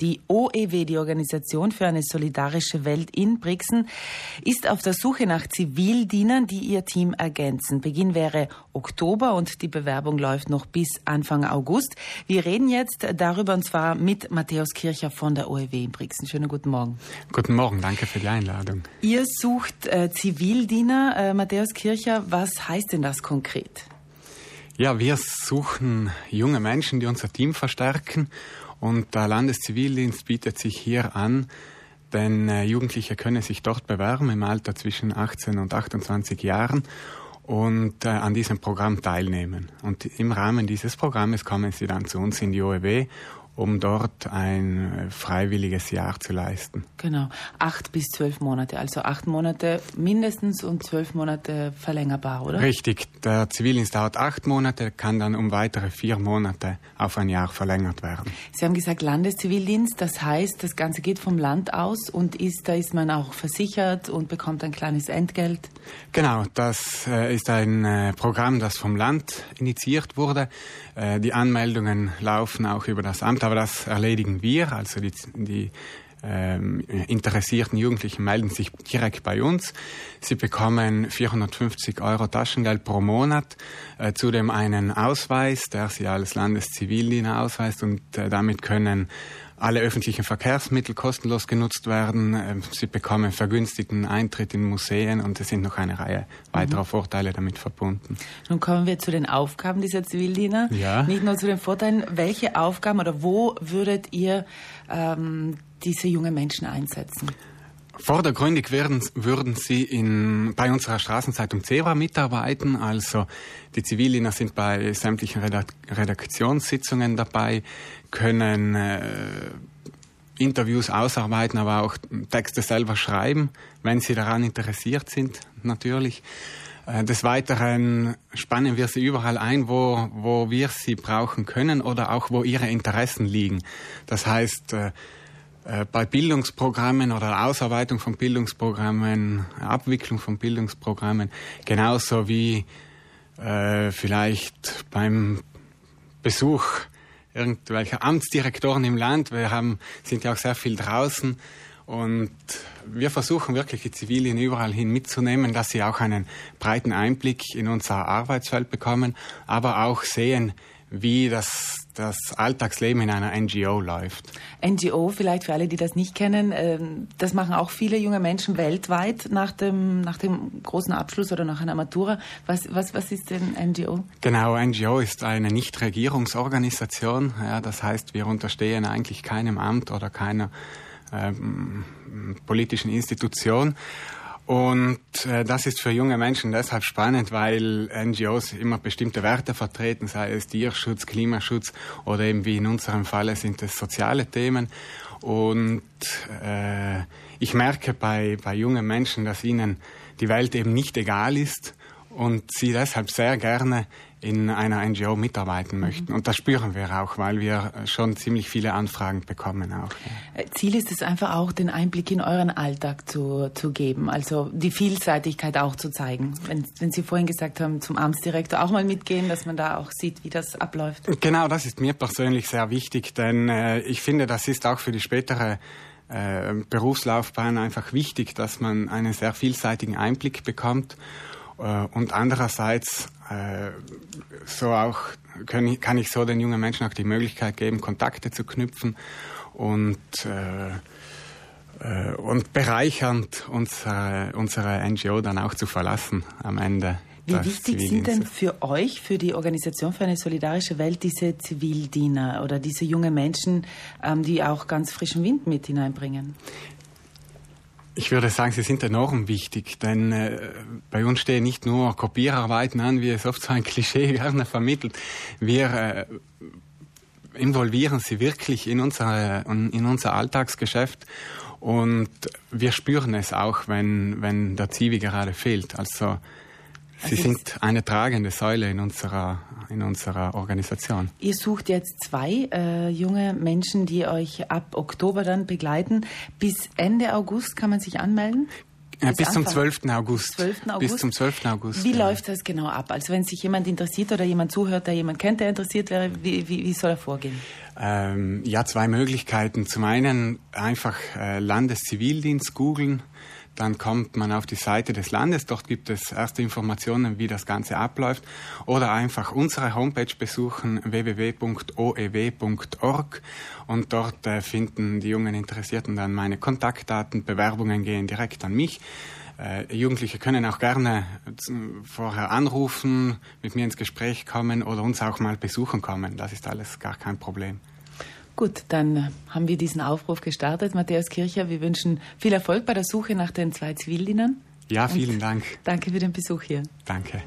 Die OEW, die Organisation für eine solidarische Welt in Brixen, ist auf der Suche nach Zivildienern, die ihr Team ergänzen. Beginn wäre Oktober und die Bewerbung läuft noch bis Anfang August. Wir reden jetzt darüber und zwar mit Matthäus Kircher von der OEW in Brixen. Schönen guten Morgen. Guten Morgen, danke für die Einladung. Ihr sucht äh, Zivildiener. Äh, Matthäus Kircher, was heißt denn das konkret? Ja, wir suchen junge Menschen, die unser Team verstärken und der Landeszivildienst bietet sich hier an, denn äh, Jugendliche können sich dort bewerben im Alter zwischen 18 und 28 Jahren und äh, an diesem Programm teilnehmen. Und im Rahmen dieses Programmes kommen sie dann zu uns in die OEW um dort ein äh, freiwilliges Jahr zu leisten. Genau, acht bis zwölf Monate, also acht Monate mindestens und zwölf Monate verlängerbar, oder? Richtig, der Zivildienst dauert acht Monate, kann dann um weitere vier Monate auf ein Jahr verlängert werden. Sie haben gesagt Landeszivildienst, das heißt, das Ganze geht vom Land aus und ist, da ist man auch versichert und bekommt ein kleines Entgelt? Genau, das äh, ist ein äh, Programm, das vom Land initiiert wurde. Die Anmeldungen laufen auch über das Amt, aber das erledigen wir. Also die, die ähm, interessierten Jugendlichen melden sich direkt bei uns. Sie bekommen 450 Euro Taschengeld pro Monat, äh, zudem einen Ausweis, der sie als Landeszivildiener ausweist und äh, damit können alle öffentlichen Verkehrsmittel kostenlos genutzt werden. Ähm, sie bekommen vergünstigten Eintritt in Museen und es sind noch eine Reihe weiterer mhm. Vorteile damit verbunden. Nun kommen wir zu den Aufgaben dieser Zivildiener. Ja. Nicht nur zu den Vorteilen. Welche Aufgaben oder wo würdet ihr ähm, diese jungen Menschen einsetzen? Vordergründig werden, würden Sie in, bei unserer Straßenzeitung Zebra mitarbeiten. Also die Zivildiener sind bei sämtlichen Redaktionssitzungen dabei, können äh, Interviews ausarbeiten, aber auch Texte selber schreiben, wenn sie daran interessiert sind, natürlich. Äh, des Weiteren spannen wir sie überall ein, wo, wo wir sie brauchen können oder auch wo ihre Interessen liegen. Das heißt, äh, bei Bildungsprogrammen oder Ausarbeitung von Bildungsprogrammen, Abwicklung von Bildungsprogrammen, genauso wie äh, vielleicht beim Besuch irgendwelcher Amtsdirektoren im Land. Wir haben, sind ja auch sehr viel draußen und wir versuchen wirklich die Zivilien überall hin mitzunehmen, dass sie auch einen breiten Einblick in unser Arbeitsfeld bekommen, aber auch sehen, wie das, das Alltagsleben in einer NGO läuft. NGO, vielleicht für alle, die das nicht kennen, ähm, das machen auch viele junge Menschen weltweit nach dem, nach dem großen Abschluss oder nach einer Matura. Was, was, was ist denn NGO? Genau, NGO ist eine Nichtregierungsorganisation. Ja, das heißt, wir unterstehen eigentlich keinem Amt oder keiner ähm, politischen Institution. Und äh, das ist für junge Menschen deshalb spannend, weil NGOs immer bestimmte Werte vertreten, sei es Tierschutz, Klimaschutz oder eben wie in unserem Falle sind es soziale Themen. Und äh, ich merke bei, bei jungen Menschen, dass ihnen die Welt eben nicht egal ist und sie deshalb sehr gerne in einer NGO mitarbeiten mhm. möchten. Und das spüren wir auch, weil wir schon ziemlich viele Anfragen bekommen auch. Äh, Ziel ist es einfach auch, den Einblick in euren Alltag zu, zu geben, also die Vielseitigkeit auch zu zeigen. Wenn, wenn Sie vorhin gesagt haben, zum Amtsdirektor auch mal mitgehen, dass man da auch sieht, wie das abläuft. Genau, das ist mir persönlich sehr wichtig, denn äh, ich finde, das ist auch für die spätere äh, Berufslaufbahn einfach wichtig, dass man einen sehr vielseitigen Einblick bekommt. Äh, und andererseits äh, so auch kann ich, kann ich so den jungen Menschen auch die Möglichkeit geben, Kontakte zu knüpfen und äh und bereichernd unsere, unsere NGO dann auch zu verlassen am Ende. Wie wichtig sind denn für euch, für die Organisation für eine solidarische Welt, diese Zivildiener oder diese jungen Menschen, ähm, die auch ganz frischen Wind mit hineinbringen? Ich würde sagen, sie sind enorm wichtig, denn äh, bei uns stehen nicht nur Kopierarbeiten an, wie es oft so ein Klischee gerne vermittelt. Wir äh, involvieren sie wirklich in, unsere, in unser Alltagsgeschäft und wir spüren es auch, wenn, wenn der Zivi gerade fehlt. Also Sie also sind eine tragende Säule in unserer, in unserer Organisation. Ihr sucht jetzt zwei äh, junge Menschen, die euch ab Oktober dann begleiten. Bis Ende August kann man sich anmelden? Ja, bis zum 12. August. 12. August. Bis zum 12. August. Wie ja. läuft das genau ab? Also wenn sich jemand interessiert oder jemand zuhört, der jemand kennt, der interessiert wäre, wie, wie, wie soll er vorgehen? Ähm, ja, zwei Möglichkeiten. Zum einen einfach äh, Landeszivildienst googeln dann kommt man auf die Seite des Landes, dort gibt es erste Informationen, wie das Ganze abläuft, oder einfach unsere Homepage besuchen www.oew.org und dort äh, finden die jungen Interessierten dann meine Kontaktdaten, Bewerbungen gehen direkt an mich. Äh, Jugendliche können auch gerne vorher anrufen, mit mir ins Gespräch kommen oder uns auch mal besuchen kommen. Das ist alles gar kein Problem. Gut, dann haben wir diesen Aufruf gestartet. Matthäus Kircher, wir wünschen viel Erfolg bei der Suche nach den zwei Zivildienern. Ja, vielen Dank. Danke für den Besuch hier. Danke.